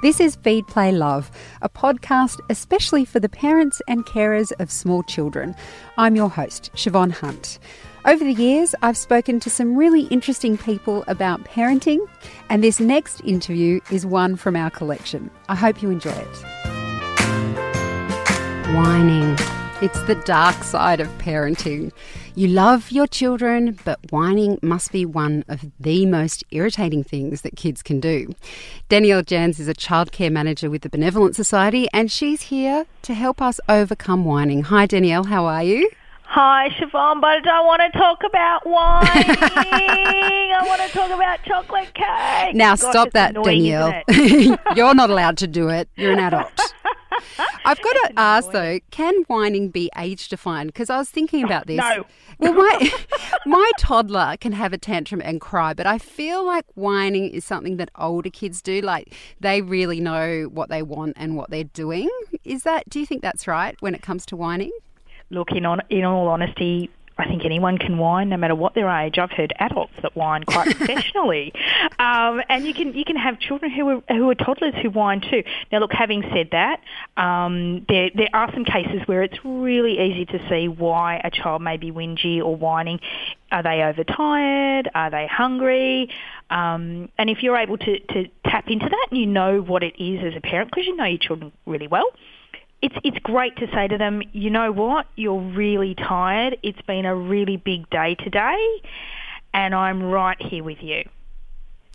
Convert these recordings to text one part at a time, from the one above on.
This is Feed Play Love, a podcast especially for the parents and carers of small children. I'm your host, Siobhan Hunt. Over the years, I've spoken to some really interesting people about parenting, and this next interview is one from our collection. I hope you enjoy it. Whining. It's the dark side of parenting. You love your children, but whining must be one of the most irritating things that kids can do. Danielle Jans is a childcare manager with the Benevolent Society, and she's here to help us overcome whining. Hi, Danielle, how are you? Hi, Siobhan, but I don't want to talk about wine. I want to talk about chocolate cake. Now, Gosh, stop that, annoying, Danielle. You're not allowed to do it. You're an adult. I've got to ask though, can whining be age defined? Because I was thinking about this. no. Well, my my toddler can have a tantrum and cry, but I feel like whining is something that older kids do. Like they really know what they want and what they're doing. Is that? Do you think that's right when it comes to whining? Look, in, on, in all honesty, I think anyone can whine, no matter what their age. I've heard adults that whine quite professionally, um, and you can you can have children who are who are toddlers who whine too. Now, look, having said that, um, there there are some cases where it's really easy to see why a child may be whingy or whining. Are they overtired? Are they hungry? Um, and if you're able to, to tap into that and you know what it is as a parent, because you know your children really well, it's it's great to say to them, you know what, you're really tired. It's been a really big day today, and I'm right here with you.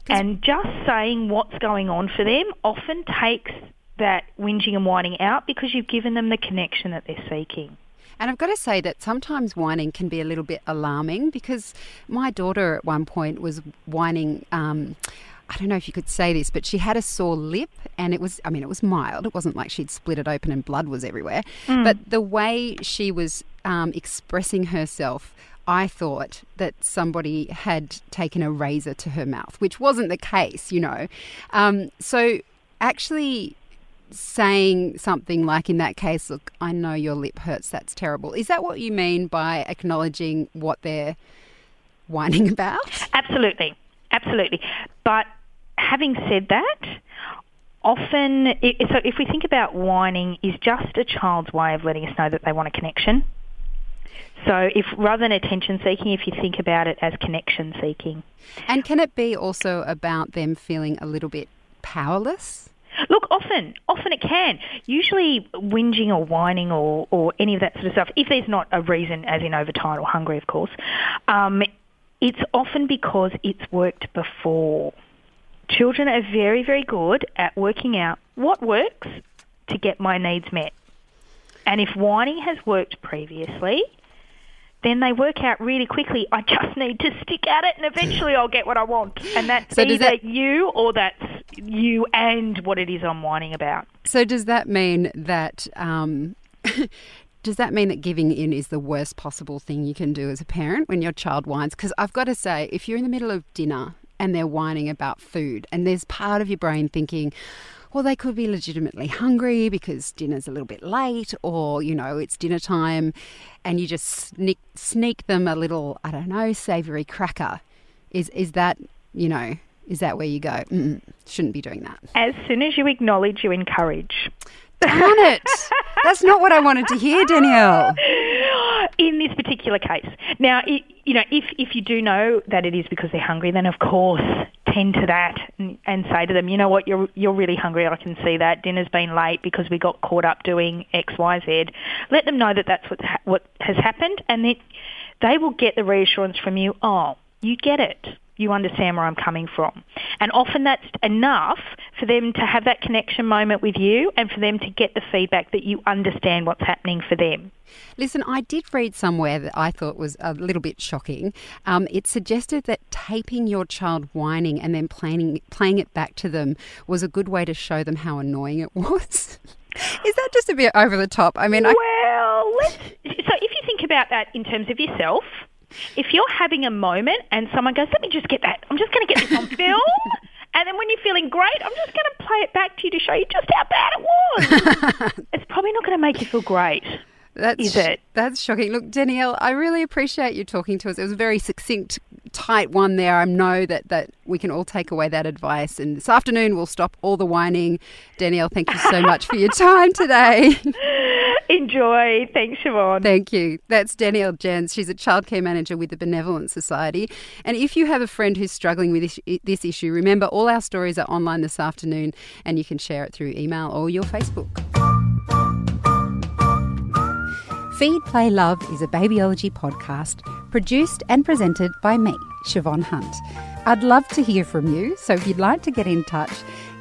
And just saying what's going on for them often takes that whinging and whining out because you've given them the connection that they're seeking. And I've got to say that sometimes whining can be a little bit alarming because my daughter at one point was whining. Um, I don't know if you could say this, but she had a sore lip and it was, I mean, it was mild. It wasn't like she'd split it open and blood was everywhere. But the way she was um, expressing herself, I thought that somebody had taken a razor to her mouth, which wasn't the case, you know. Um, so actually saying something like in that case, look, I know your lip hurts, that's terrible. Is that what you mean by acknowledging what they're whining about? Absolutely, absolutely. But having said that, often, so if we think about whining, is just a child's way of letting us know that they want a connection. So, if rather than attention seeking, if you think about it as connection seeking. And can it be also about them feeling a little bit powerless? Look, often, often it can. Usually, whinging or whining or, or any of that sort of stuff, if there's not a reason, as in overtired or hungry, of course, um, it's often because it's worked before. Children are very, very good at working out what works to get my needs met. And if whining has worked previously, then they work out really quickly, I just need to stick at it and eventually I'll get what I want. And that's So either that- you or that's you and what it is I'm whining about. So, does that mean that. Um, Does that mean that giving in is the worst possible thing you can do as a parent when your child whines? Because I've got to say, if you're in the middle of dinner and they're whining about food, and there's part of your brain thinking, well, they could be legitimately hungry because dinner's a little bit late, or, you know, it's dinner time, and you just sneak, sneak them a little, I don't know, savoury cracker. Is, is that, you know, is that where you go, mm, shouldn't be doing that? As soon as you acknowledge, you encourage. Darn it! That's not what I wanted to hear, Danielle. in this particular case. Now, it, you know, if if you do know that it is because they're hungry, then of course tend to that and, and say to them, you know what, you're you're really hungry. I can see that dinner's been late because we got caught up doing X, Y, Z. Let them know that that's what ha- what has happened, and that they will get the reassurance from you. Oh, you get it. You understand where I'm coming from. And often that's enough for them to have that connection moment with you and for them to get the feedback that you understand what's happening for them. Listen, I did read somewhere that I thought was a little bit shocking. Um, it suggested that taping your child whining and then playing playing it back to them was a good way to show them how annoying it was. Is that just a bit over the top? I mean, I, Well, let's, so if you think about that in terms of yourself, if you're having a moment and someone goes, let me just get that, I'm just going to get this on film. And then when you're feeling great, I'm just going to play it back to you to show you just how bad it was. it's probably not going to make you feel great. that's is it? that's shocking. Look, Danielle, I really appreciate you talking to us. It was a very succinct tight one there. I know that, that we can all take away that advice. And this afternoon, we'll stop all the whining. Danielle, thank you so much for your time today. Enjoy. Thanks, Siobhan. Thank you. That's Danielle Jens. She's a childcare manager with the Benevolent Society. And if you have a friend who's struggling with this, this issue, remember all our stories are online this afternoon and you can share it through email or your Facebook. Feed, Play, Love is a babyology podcast produced and presented by me, Siobhan Hunt. I'd love to hear from you, so if you'd like to get in touch,